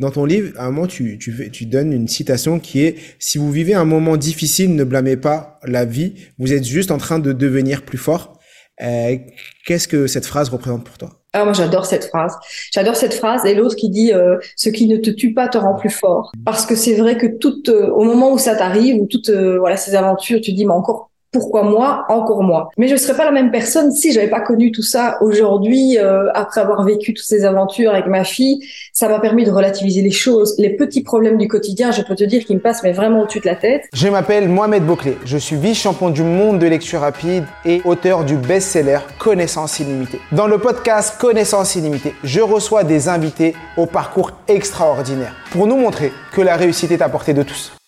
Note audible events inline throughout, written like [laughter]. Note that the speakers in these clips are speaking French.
dans ton livre, à un moment, tu, tu, tu donnes une citation qui est Si vous vivez un moment difficile, ne blâmez pas la vie, vous êtes juste en train de devenir plus fort. Euh, Qu'est-ce que cette phrase représente pour toi? Ah, moi j'adore cette phrase. J'adore cette phrase et l'autre qui dit euh, ce qui ne te tue pas te rend plus fort. Parce que c'est vrai que tout euh, au moment où ça t'arrive ou toutes euh, voilà ces aventures, tu dis mais encore pourquoi moi, encore moi. Mais je ne serais pas la même personne si j'avais pas connu tout ça aujourd'hui, euh, après avoir vécu toutes ces aventures avec ma fille. Ça m'a permis de relativiser les choses, les petits problèmes du quotidien. Je peux te dire qu'ils me passent mais vraiment au-dessus de la tête. Je m'appelle Mohamed Bouclé. Je suis vice-champion du monde de lecture rapide et auteur du best-seller Connaissance illimitée. Dans le podcast Connaissance illimitée, je reçois des invités au parcours extraordinaire pour nous montrer que la réussite est à portée de tous.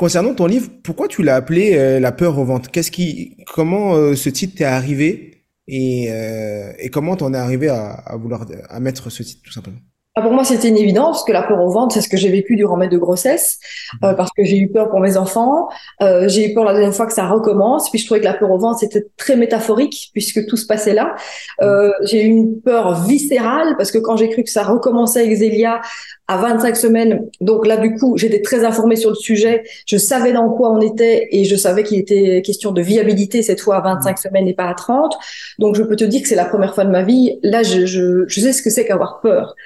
Concernant ton livre, pourquoi tu l'as appelé euh, La peur au ventre Qu'est-ce qui, comment euh, ce titre t'est arrivé? Et, euh, et comment t'en es arrivé à, à vouloir à mettre ce titre tout simplement? Ah, pour moi, c'était une évidence que la peur au ventre, c'est ce que j'ai vécu durant mes deux grossesses, euh, parce que j'ai eu peur pour mes enfants. J'ai eu peur la deuxième fois que ça recommence. Puis je trouvais que la peur au ventre, c'était très métaphorique, puisque tout se passait là. Euh, j'ai eu une peur viscérale, parce que quand j'ai cru que ça recommençait avec Zélia à 25 semaines, donc là, du coup, j'étais très informée sur le sujet. Je savais dans quoi on était, et je savais qu'il était question de viabilité cette fois à 25 semaines et pas à 30. Donc je peux te dire que c'est la première fois de ma vie. Là, je, je, je sais ce que c'est qu'avoir peur.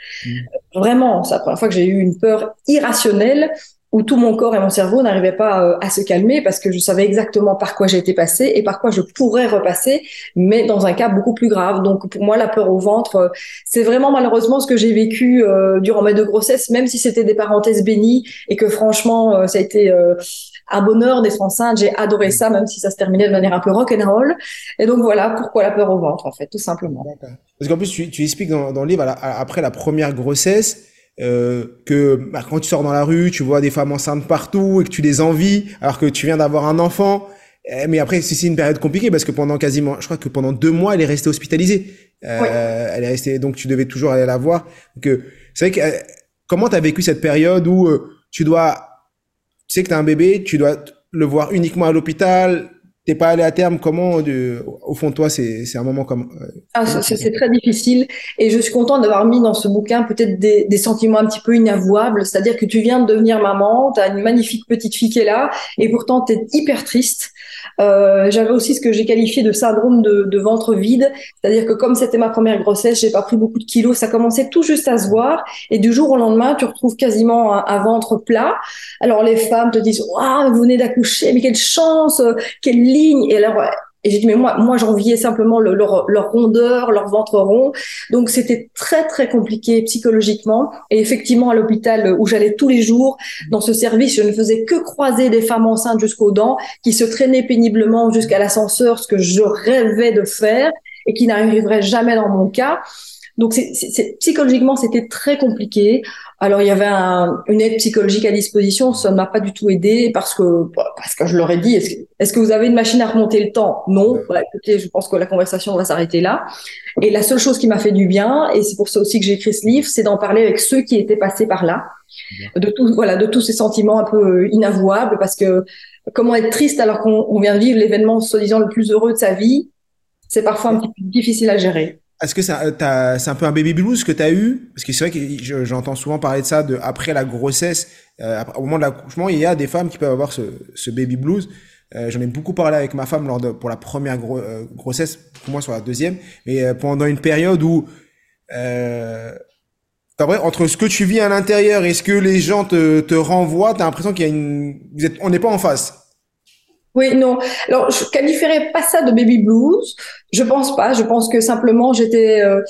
Vraiment, c'est la première fois que j'ai eu une peur irrationnelle où tout mon corps et mon cerveau n'arrivaient pas euh, à se calmer parce que je savais exactement par quoi été passée et par quoi je pourrais repasser, mais dans un cas beaucoup plus grave. Donc pour moi, la peur au ventre, euh, c'est vraiment malheureusement ce que j'ai vécu euh, durant mes deux grossesses, même si c'était des parenthèses bénies et que franchement, ça a été un bonheur d'être enceinte. J'ai adoré ça, même si ça se terminait de manière un peu rock'n'roll. Et donc voilà pourquoi la peur au ventre, en fait, tout simplement. Parce qu'en plus, tu, expliques dans le livre, après la première grossesse, euh, que bah, quand tu sors dans la rue, tu vois des femmes enceintes partout et que tu les envies alors que tu viens d'avoir un enfant. Eh, mais après, c'est une période compliquée parce que pendant quasiment, je crois que pendant deux mois, elle est restée hospitalisée. Euh, Elle est restée, donc tu devais toujours aller la voir. Donc, euh, c'est vrai que comment t'as vécu cette période où tu dois, tu sais que t'as un bébé, tu dois le voir uniquement à l'hôpital, t'es pas allé à terme. Comment, de, au fond de toi, c'est, un moment comme. Euh, ah, c'est, très difficile. Et je suis contente d'avoir mis dans ce bouquin peut-être des, des sentiments un petit peu inavouables. C'est-à-dire que tu viens de devenir maman, tu as une magnifique petite fille qui est là, et pourtant tu es hyper triste. Euh, j'avais aussi ce que j'ai qualifié de syndrome de, de ventre vide, c'est-à-dire que comme c'était ma première grossesse, j'ai pas pris beaucoup de kilos, ça commençait tout juste à se voir, et du jour au lendemain, tu retrouves quasiment un, un ventre plat. Alors les femmes te disent waouh, vous venez d'accoucher, mais quelle chance, quelle Et alors j'ai dit, mais moi, moi j'enviais simplement leur, rondeur, leur ventre rond. Donc, c'était très, très compliqué psychologiquement. Et effectivement, à l'hôpital où j'allais tous les jours, dans ce service, je ne faisais que croiser des femmes enceintes jusqu'aux dents, qui se traînaient péniblement jusqu'à l'ascenseur, ce que je rêvais de faire et qui n'arriverait jamais dans mon cas. Donc, c'est, psychologiquement, c'était très compliqué. Alors, il y avait un, une aide psychologique à disposition. Ça ne m'a pas du tout aidé parce que, parce que je leur ai dit, est-ce que, est-ce que vous avez une machine à remonter le temps? Non. Bah, écoutez, je pense que la conversation va s'arrêter là. Et la seule chose qui m'a fait du bien, et c'est pour ça aussi que j'ai écrit ce livre, c'est d'en parler avec ceux qui étaient passés par là, de tout, voilà, de tous ces sentiments un peu inavouables, parce que comment être triste alors qu'on vient de vivre l'événement soi-disant le plus heureux de sa vie, c'est parfois un petit peu difficile à gérer. Est-ce que c'est un peu un baby blues que tu as eu? Parce que c'est vrai que j'entends souvent parler de ça de, après la grossesse, euh, au moment de l'accouchement, il y a des femmes qui peuvent avoir ce, ce baby blues. Euh, J'en ai beaucoup parlé avec ma femme lors de, pour la première euh, grossesse, pour moi sur la deuxième, mais euh, pendant une période où, euh, vrai, entre ce que tu vis à l'intérieur et ce que les gens te, te renvoient, t'as l'impression qu'il y a une, vous êtes, on n'est pas en face. Oui, non. Alors, je qualifierais pas ça de baby blues. Je pense pas. Je pense que simplement j'étais euh,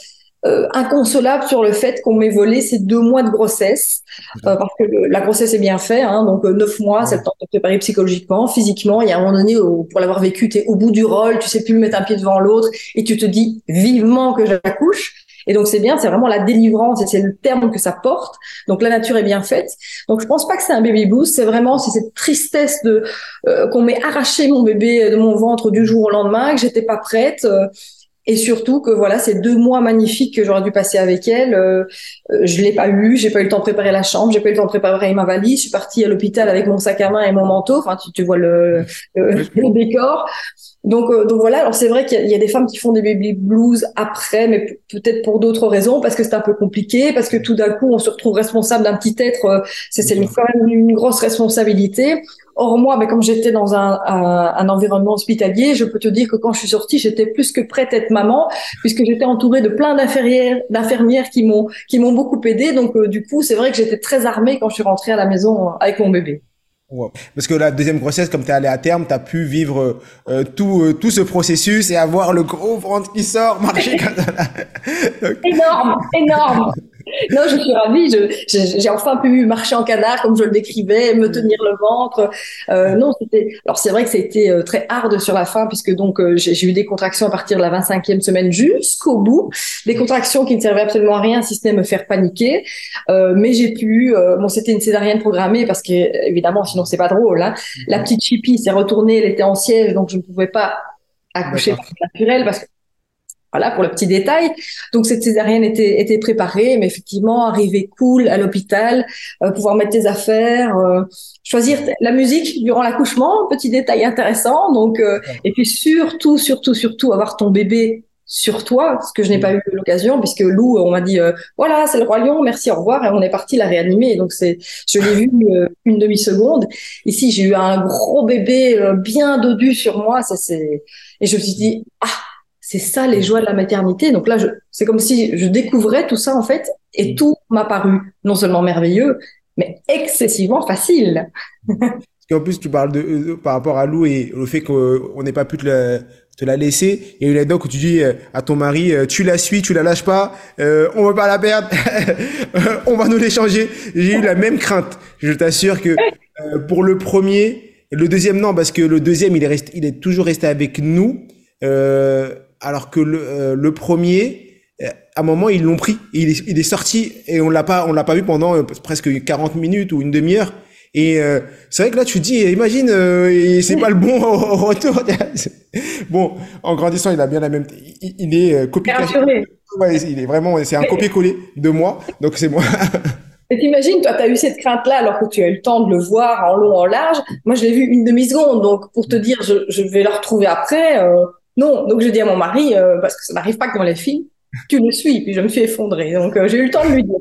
euh, inconsolable sur le fait qu'on m'ait volé ces deux mois de grossesse, euh, parce que la grossesse est bien faite. Hein, donc neuf mois, c'est le temps de te préparer psychologiquement, physiquement. Il y a un moment donné où, pour l'avoir vécu, tu es au bout du rôle, tu sais plus mettre un pied devant l'autre, et tu te dis vivement que j'accouche. Et donc c'est bien, c'est vraiment la délivrance et c'est le terme que ça porte. Donc la nature est bien faite. Donc je pense pas que c'est un baby blues, c'est vraiment c'est cette tristesse de euh, qu'on m'ait arraché mon bébé de mon ventre du jour au lendemain, que j'étais pas prête. Euh, et surtout que voilà ces deux mois magnifiques que j'aurais dû passer avec elle, euh, euh, je l'ai pas eu, j'ai pas eu le temps de préparer la chambre, j'ai pas eu le temps de préparer ma valise, je suis partie à l'hôpital avec mon sac à main et mon manteau, enfin tu, tu vois le, le, décor. Donc euh, donc voilà, alors c'est vrai qu'il y, a des femmes qui font des baby blues après, mais peut-être pour d'autres raisons, parce que c'est un peu compliqué, parce que tout d'un coup on se retrouve responsable d'un petit être, euh, c'est quand même une grosse responsabilité. Or moi, mais comme j'étais dans un, un, environnement hospitalier, je peux te dire que quand je suis sortie, j'étais plus que prête à être maman, puisque j'étais entourée de plein d'infirmières, d'infirmières qui m'ont qui m'ont beaucoup aidée. Donc euh, du coup, c'est vrai que j'étais très armée quand je suis rentrée à la maison avec mon bébé. Parce que la deuxième grossesse, comme tu es allé à terme, tu as pu vivre euh, tout, euh, tout ce processus et avoir le gros ventre qui sort, marcher comme ça. [laughs] énorme, énorme. Non, je suis ravie. J'ai enfin pu marcher en canard comme je le décrivais, me tenir le ventre. Euh, non, c'était. Alors c'est vrai que c'était euh, très hard sur la fin puisque donc euh, j'ai eu des contractions à partir de la 25e semaine jusqu'au bout, des contractions qui ne servaient absolument à rien si ce n'est me faire paniquer. Euh, mais j'ai pu. Euh, bon, c'était une césarienne programmée parce que évidemment, sinon c'est pas drôle. Hein. La petite chipie s'est retournée, elle était en siège, donc je ne pouvais pas accoucher par naturel parce que voilà pour le petit détail. Donc cette césarienne était, était préparée, mais effectivement arriver cool à l'hôpital, euh, pouvoir mettre tes affaires, euh, choisir la musique durant l'accouchement, petit détail intéressant. Donc euh, et puis surtout surtout surtout avoir ton bébé sur toi, ce que je n'ai pas eu l'occasion, puisque Lou, on m'a dit voilà, c'est le roi lion, merci, au revoir, et on est parti la réanimer. Donc c'est, je l'ai vu une demi seconde. Ici, j'ai eu un gros bébé bien dodu sur moi, ça c'est, et je me suis dit ah c'est ça les joies de la maternité. Donc là, c'est comme si je découvrais tout ça en fait, et mm. tout m'a paru non seulement merveilleux, mais excessivement facile. Parce qu'en plus, tu parles de, euh, par rapport à Lou et le fait qu'on n'ait pas pu te la, te la laisser. Et là-dedans, où tu dis euh, à ton mari, euh, tu la suis, tu la lâches pas, euh, on veut pas la perdre, [laughs] on va nous l'échanger. J'ai eu la même crainte. Je t'assure que pour le premier, le deuxième non, parce que le deuxième, il est, resté, il est toujours resté avec nous. Euh, alors que le, euh, le premier, euh, à un moment, ils l'ont pris. Il est, il est, sorti et on l'a pas, on l'a pas vu pendant euh, presque 40 minutes ou une demi-heure. Et c'est vrai que là, tu te dis, imagine, c'est pas le bon au retour. [laughs] bon, en grandissant, il a bien la même. Il, est copié. Ouais, il est vraiment, c'est un copier-coller de moi. Donc c'est moi. [laughs] Et t'imagines, toi, tu as eu cette crainte-là alors que tu as eu le temps de le voir en long, en large. Moi, je l'ai vu une demi-seconde. Donc, pour te dire, je, je vais le retrouver après, non, donc je dis à mon mari, euh, parce que ça n'arrive pas que dans les films, tu le suis, puis je me suis effondrée. Donc euh, j'ai eu le temps de lui dire.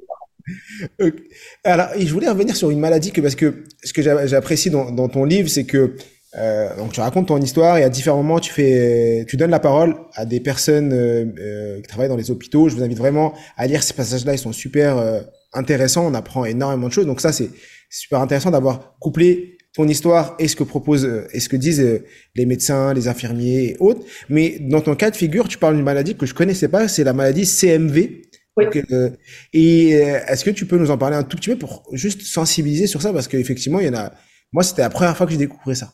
Alors, je voulais revenir sur une maladie que parce que ce que j'apprécie dans, ton livre, c'est que euh, donc tu racontes ton histoire et à différents moments tu fais, tu donnes la parole à des personnes euh, qui travaillent dans les hôpitaux. Je vous invite vraiment à lire ces passages-là, ils sont super intéressants. On apprend énormément de choses. Donc ça, c'est super intéressant d'avoir couplé ton histoire et ce que proposent euh, et ce que disent euh, les médecins, les infirmiers et autres. Mais dans ton cas de figure, tu parles d'une maladie que je connaissais pas, c'est la maladie CMV. Oui. Euh, et est-ce que tu peux nous en parler un tout petit peu pour juste sensibiliser sur ça? Parce qu'effectivement, il y en a. Moi, c'était la première fois que j'ai découvert ça.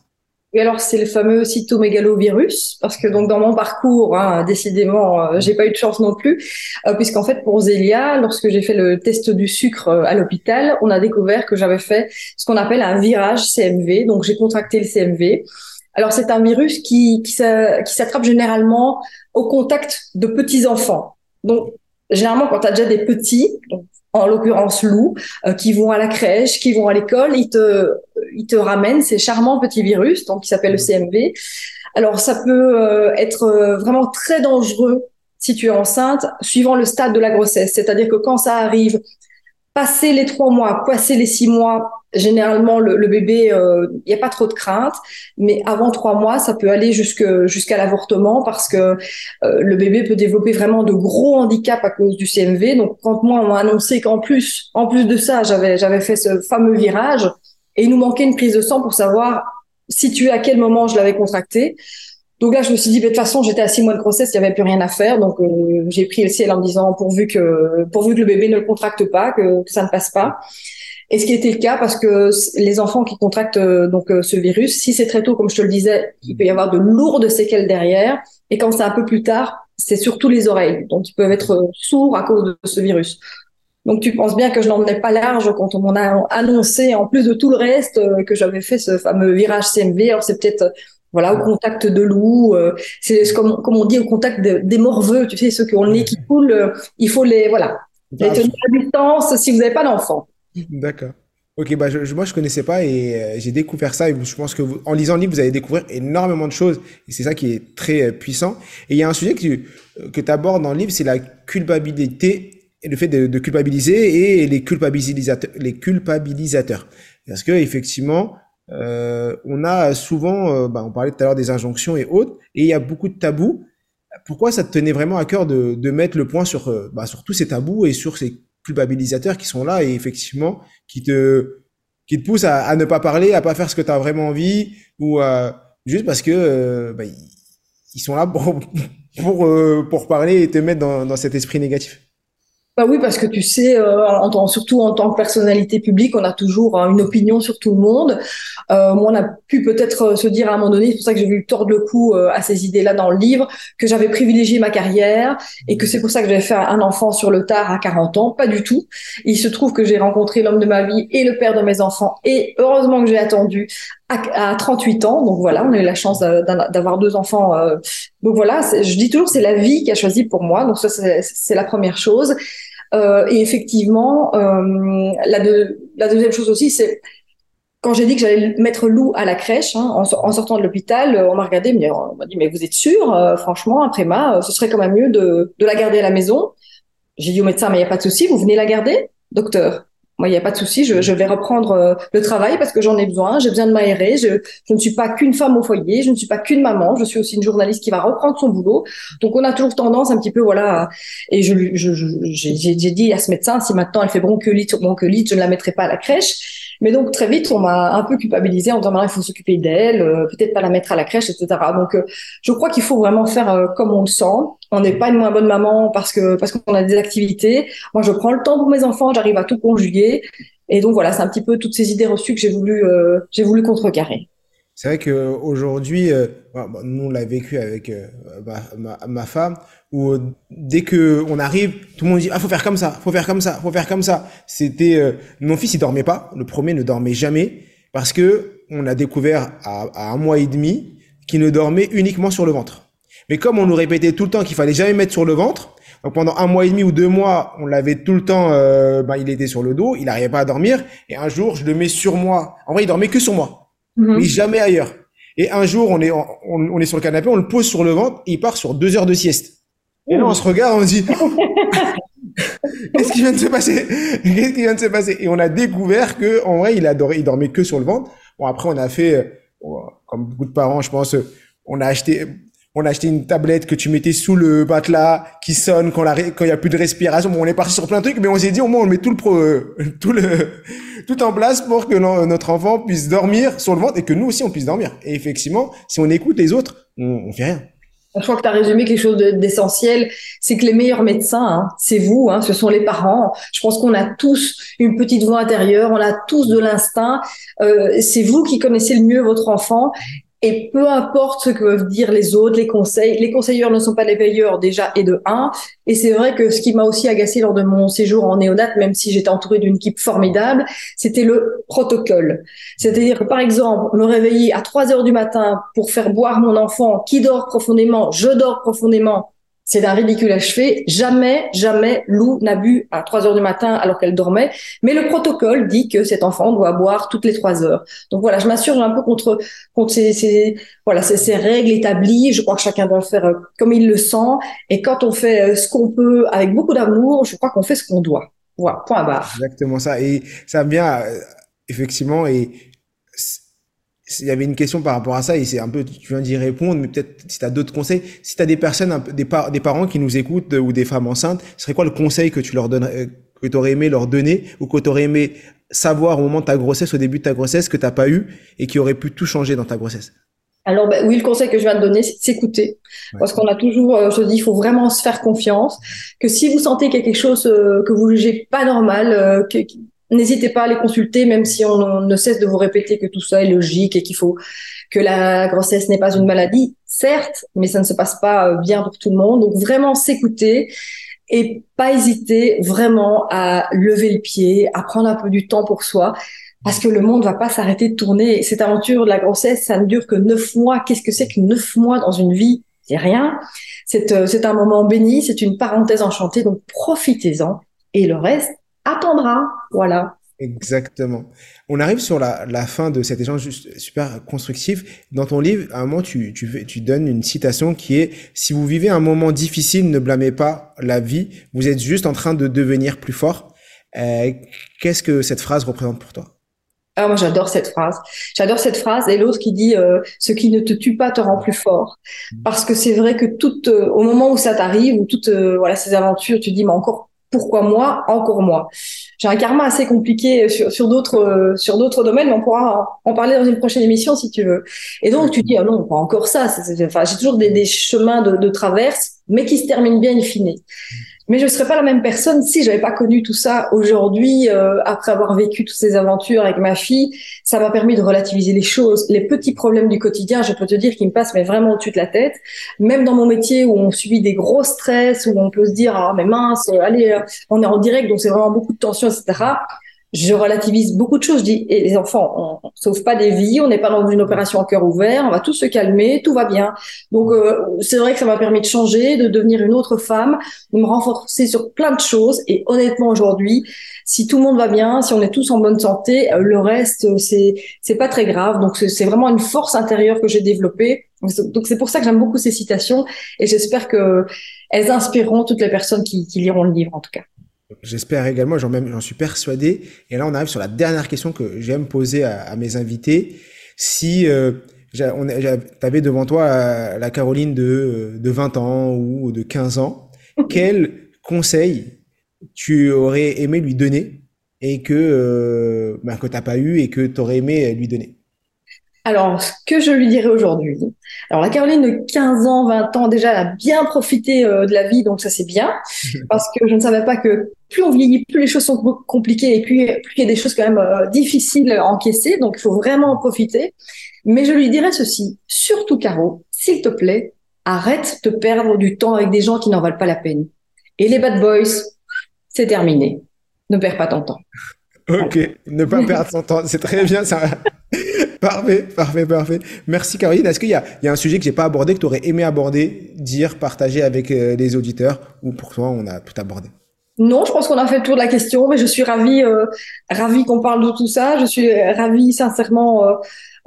Et alors, c'est le fameux cytomégalovirus, parce que donc dans mon parcours, hein, décidément, euh, j'ai pas eu de chance non plus, euh, puisqu'en fait pour Zélia, lorsque j'ai fait le test du sucre euh, à l'hôpital, on a découvert que j'avais fait ce qu'on appelle un virage CMV, donc j'ai contracté le CMV. Alors c'est un virus qui, qui s'attrape généralement au contact de petits enfants. Donc généralement quand tu as déjà des petits, en l'occurrence loup, euh, qui vont à la crèche, qui vont à l'école, ils te, ils te ramènent ces charmants petits virus, donc qui s'appelle le CMV. Alors ça peut euh, être euh, vraiment très dangereux si tu es enceinte, suivant le stade de la grossesse. C'est-à-dire que quand ça arrive, passer les trois mois, passer les six mois, généralement le, bébé, il euh, n'y a pas trop de crainte, mais avant trois mois, ça peut aller jusqu'à l'avortement parce que euh, le bébé peut développer vraiment de gros handicaps à cause du CMV. Donc quand moi on m'a annoncé qu'en plus, en plus de ça, j'avais fait ce fameux virage et il nous manquait une prise de sang pour savoir situer à quel moment je l'avais contracté. Donc là, je me suis dit, de toute façon, j'étais à six mois de grossesse, il n'y avait plus rien à faire. Donc euh, j'ai pris le ciel en me disant, pourvu que pourvu que le bébé ne le contracte pas, que, que ça ne passe pas. Et ce qui était le cas parce que les enfants qui contractent euh, donc euh, ce virus, si c'est très tôt, comme je te le disais, il peut y avoir de lourdes séquelles derrière. Et quand c'est un peu plus tard, c'est surtout les oreilles. Donc ils peuvent être sourds à cause de ce virus. Donc tu penses bien que je n'en ai pas large quand on m'en a annoncé, en plus de tout le reste, que j'avais fait ce fameux virage CMV. Alors c'est peut-être Voilà, au contact de loups, euh, c'est comme, comme on dit, au contact des morveux, tu sais, ceux qui ont le nez qui coule, euh, il faut les, voilà, les tenir à distance si vous n'avez pas d'enfant. D'accord. Ok, bah je, moi je connaissais pas et euh, j'ai découvert ça et je pense que vous, en lisant le livre vous allez découvrir énormément de choses et c'est ça qui est très puissant. Et il y a un sujet que tu que abordes dans le livre, c'est la culpabilité et le fait de, de culpabiliser et les culpabilisateurs, les culpabilisateurs. Parce que effectivement, euh, on a souvent, euh, bah, on parlait tout à l'heure des injonctions et autres, et il y a beaucoup de tabous. Pourquoi ça te tenait vraiment à cœur de, de mettre le point sur, euh, bah, sur tous ces tabous et sur ces culpabilisateurs qui sont là et effectivement qui te, qui te poussent à, ne pas parler, à pas faire ce que tu as vraiment envie ou juste parce que bah, ils sont là pour, [laughs] pour, pour parler et te mettre dans, dans cet esprit négatif? Bah oui, parce que tu sais, euh, en, surtout en tant que personnalité publique, on a toujours hein, une opinion sur tout le monde. Euh, moi, on a pu peut-être euh, se dire à un moment donné, c'est pour ça que j'ai voulu tordre le cou euh, à ces idées-là dans le livre, que j'avais privilégié ma carrière et que c'est pour ça que j'avais fait un enfant sur le tard à 40 ans. Pas du tout. Il se trouve que j'ai rencontré l'homme de ma vie et le père de mes enfants et heureusement que j'ai attendu à, 38 ans. Donc voilà, on a eu la chance d'avoir deux enfants. donc voilà, je dis toujours, c'est la vie qui a choisi pour moi. Donc ça, c'est la première chose. Euh, et effectivement, euh, la, deuxième chose aussi, c'est quand j'ai dit que j'allais mettre Lou à la crèche, hein, en, sortant de l'hôpital, on m'a regardé, on m'a dit mais vous êtes sûr, euh, franchement, après ma, ce serait quand même mieux de, de la garder à la maison. J'ai dit au médecin mais il y a pas de souci, vous venez la garder, docteur. Moi, il n'y a pas de souci, je, je, vais reprendre euh, le travail parce que j'en ai besoin, j'ai besoin de m'aérer. Je, je, ne suis pas qu'une femme au foyer, je ne suis pas qu'une maman, je suis aussi une journaliste qui va reprendre son boulot. Donc, on a toujours tendance un petit peu, voilà. Et je, j'ai dit à ce médecin, si maintenant elle fait bronchiolite sur bronchiolite, je ne la mettrai pas à la crèche. Mais donc très vite, on m'a un peu culpabilisé en disant il faut s'occuper d'elle, euh, peut-être pas la mettre à la crèche, etc. Donc euh, je crois qu'il faut vraiment faire euh, comme on le sent. On n'est pas une moins bonne maman parce que parce qu'on a des activités. Moi, je prends le temps pour mes enfants, j'arrive à tout conjuguer. Et donc voilà, c'est un petit peu toutes ces idées reçues que j'ai voulu j'ai voulu contrecarrer. C'est vrai qu'aujourd'hui, euh, nous on l'a vécu avec euh, ma, ma, femme, où euh, dès que on arrive, tout le monde dit ah faut faire comme ça, faut faire comme ça, faut faire comme ça. C'était euh, mon fils il dormait pas, le premier ne dormait jamais parce que on a découvert à, à un mois et demi qu'il ne dormait uniquement sur le ventre. Mais comme on nous répétait tout le temps qu'il fallait jamais mettre sur le ventre, donc pendant un mois et demi ou deux mois, on l'avait tout le temps, bah, il était sur le dos, il n'arrivait pas à dormir. Et un jour, je le mets sur moi. En vrai, il dormait que sur moi. Mhm. mais jamais ailleurs. Et un jour, on est, on, est sur le canapé, on le pose sur le ventre, et il part sur deux heures de sieste. Et là, on se regarde, on se dit, [laughs] qu'est-ce qui vient de se passer? Qu'est-ce qui vient de se passer? Et on a découvert que, en vrai, il adorait, il dormait que sur le ventre. Bon, après, on a fait, euh, comme beaucoup de parents, je pense, on a acheté, on a acheté une tablette que tu mettais sous le matelas qui sonne quand il y a plus de respiration. Bon, on est parti sur plein de trucs, mais on s'est dit au moins on met [laughs] tout le tout en place pour que notre enfant puisse dormir sur le ventre et que nous aussi on puisse dormir. Et effectivement, si on écoute les autres, on, on fait rien. Je crois que tu as résumé quelque chose d'essentiel, c'est que les meilleurs médecins, hein, c'est vous, hein, ce sont les parents. Je pense qu'on a tous une petite voix intérieure, on a tous de l'instinct. Euh, c'est vous qui connaissez le mieux votre enfant et peu importe ce que peuvent dire les autres, les conseils, les conseilleurs ne sont pas les veilleurs déjà et de un. Et c'est vrai que ce qui m'a aussi agacé lors de mon séjour en néonat, même si j'étais entourée d'une équipe formidable, c'était le protocole. C'est-à-dire que par exemple, me réveiller à 3 heures du matin pour faire boire mon enfant qui dort profondément, je dors profondément, c'est d'un ridicule achevé. Jamais, jamais Lou n'a bu à 3 heures du matin alors qu'elle dormait. Mais le protocole dit que cet enfant doit boire toutes les 3 heures. Donc voilà, je m'assure un peu contre, contre ces, ces voilà, ces, règles établies. Je crois que chacun doit faire euh, comme il le sent. Et quand on fait euh, ce qu'on peut avec beaucoup d'amour, je crois qu'on fait ce qu'on doit. Voilà, point barre. Exactement ça. Et ça vient, euh, effectivement, et il y avait une question par rapport à ça et c'est un peu tu viens d'y répondre mais peut-être si tu as d'autres conseils si tu as des personnes des, des parents qui nous écoutent ou des femmes enceintes ce serait quoi le conseil que tu leur donnerais euh, que tu aurais aimé leur donner ou que tu aurais aimé savoir au moment de ta grossesse au début de ta grossesse que tu pas eu et qui aurait pu tout changer dans ta grossesse? Alors ben, oui, le conseil que je viens de donner, c'est s'écouter. Parce qu'on a toujours, euh, je dis, il faut vraiment se faire confiance. Que si vous sentez quelque chose euh, que vous jugez pas normal, que, N'hésitez pas à les consulter, même si on ne cesse de vous répéter que tout ça est logique et qu'il faut que la grossesse n'est pas une maladie, certes, mais ça ne se passe pas euh, bien pour tout le monde. Donc vraiment s'écouter et pas hésiter vraiment à lever le pied, à prendre un peu du temps pour soi. parce que le monde va pas s'arrêter de tourner. Cette aventure de la grossesse, ça ne dure que neuf mois. Qu'est-ce que c'est que neuf mois dans une vie? C'est rien. C'est euh, c'est un moment béni, c'est une parenthèse enchantée, donc profitez-en. Et le reste attendra. Voilà. Exactement. On arrive sur la, la fin de cet échange juste super constructif. Dans ton livre, à un moment, tu, tu, tu donnes une citation qui est « Si vous vivez un moment difficile, ne blâmez pas la vie. Vous êtes juste en train de devenir plus fort. Euh, Qu'est-ce que cette phrase représente pour toi? Ah, moi, j'adore cette phrase. J'adore cette phrase. Et l'autre qui dit euh, Ce qui ne te tue pas te rend plus fort. Parce que c'est vrai que tout, euh, au moment où ça t'arrive, ou toutes euh, voilà, ces aventures, tu dis Mais encore, pourquoi moi Encore moi j'ai un karma assez compliqué sur, sur d'autres euh, sur d'autres domaines, mais on pourra en, parler dans une prochaine émission si tu veux. Et donc tu dis ah non, pas encore ça. enfin, j'ai toujours des, des chemins de, de, traverse, mais qui se terminent bien in fine. Mais je serais pas la même personne si j'avais pas connu tout ça aujourd'hui. Euh, après avoir vécu toutes ces aventures avec ma fille, ça m'a permis de relativiser les choses, les petits problèmes du quotidien. Je peux te dire qu'ils me passent mais vraiment au-dessus de la tête. Même dans mon métier où on subit des gros stress, où on peut se dire ah mais mince, allez, euh, on est en direct donc c'est vraiment beaucoup de tension, etc je relativise beaucoup de choses. Je dis, et les enfants, on, ne sauve pas des vies, on n'est pas dans une opération en cœur ouvert, on va tous se calmer, tout va bien. Donc euh, c'est vrai que ça m'a permis de changer, de devenir une autre femme, de me renforcer sur plein de choses. Et honnêtement aujourd'hui, si tout le monde va bien, si on est tous en bonne santé, euh, le reste c'est c'est pas très grave. Donc c'est vraiment une force intérieure que j'ai développée. Donc c'est pour ça que j'aime beaucoup ces citations et j'espère que elles inspireront toutes les personnes qui, qui liront le livre en tout cas. J'espère également, j'en même, j'en suis persuadé. Et là, on arrive sur la dernière question que j'aime poser à, mes invités. Si euh, tu avais devant toi euh, la Caroline de, euh, de 20 ans ou de 15 ans, [laughs] quel conseil tu aurais aimé lui donner et que, euh, bah, que tu n'as pas eu et que tu aurais aimé lui donner? Alors, ce que je lui dirais aujourd'hui. Alors, la Caroline de 15 ans, 20 ans, déjà, elle a bien profité euh, de la vie, donc ça c'est bien. [laughs] Parce que je ne savais pas que plus on vieillit, plus les choses sont compliquées et plus, plus il y a des choses quand même euh, difficiles à encaisser. Donc, il faut vraiment en profiter. Mais je lui dirais ceci. Surtout, Caro, s'il te plaît, arrête de perdre du temps avec des gens qui n'en valent pas la peine. Et les bad boys, c'est terminé. Ne perds pas ton temps. Ok, ne pas perdre son temps, c'est très bien ça. [laughs] parfait, parfait, parfait. Merci Caroline. Est-ce qu'il y a, un sujet que j'ai pas abordé, que tu aurais aimé aborder, dire, partager avec euh, les auditeurs, ou pour toi on a tout abordé? Non, je pense qu'on a fait le tour de la question, mais je suis ravie, euh, ravie qu'on parle de tout ça. Je suis ravie, sincèrement, euh,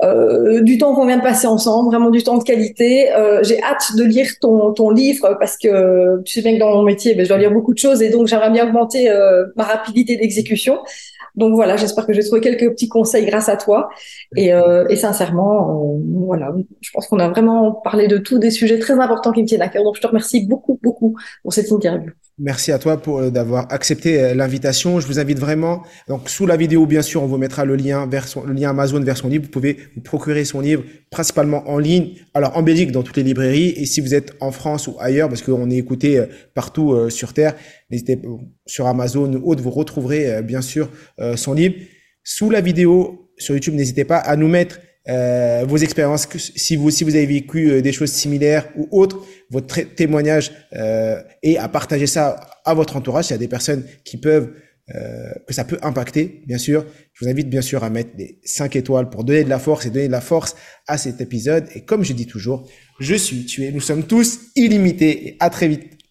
euh, du temps qu'on vient de passer ensemble, vraiment du temps de qualité. Euh, j'ai hâte de lire ton, ton livre parce que tu sais bien que dans mon métier, ben, je dois lire beaucoup de choses et donc j'aimerais bien augmenter euh, ma rapidité d'exécution. Donc voilà, j'espère que j'ai trouvé quelques petits conseils grâce à toi. Et, euh, sincèrement, euh, voilà, je pense qu'on a vraiment parlé de tous des sujets très importants qui me tiennent à cœur. Donc je te remercie beaucoup, beaucoup pour cette interview. Merci à toi pour euh, d'avoir accepté euh, l'invitation. Je vous invite vraiment. Donc sous la vidéo, bien sûr, on vous mettra le lien vers le lien Amazon vers son livre. Vous pouvez vous procurer son livre principalement en ligne. Alors en Belgique, dans toutes les librairies, et si vous êtes en France ou ailleurs, parce qu'on est écouté euh, partout sur terre, n'hésitez sur Amazon ou autre, vous retrouverez bien sûr son livre. Sous la vidéo sur YouTube, n'hésitez pas à nous mettre euh, vos expériences, si vous, si vous avez vécu euh, des choses similaires ou autres, votre témoignage euh, et à partager ça à votre entourage. S'il y a des personnes qui peuvent, euh, que ça peut impacter, bien sûr. Je vous invite bien sûr à mettre des 5 étoiles pour donner de la force et donner de la force à cet épisode. Et comme je dis toujours, je suis tué. Nous sommes tous illimités et à très vite.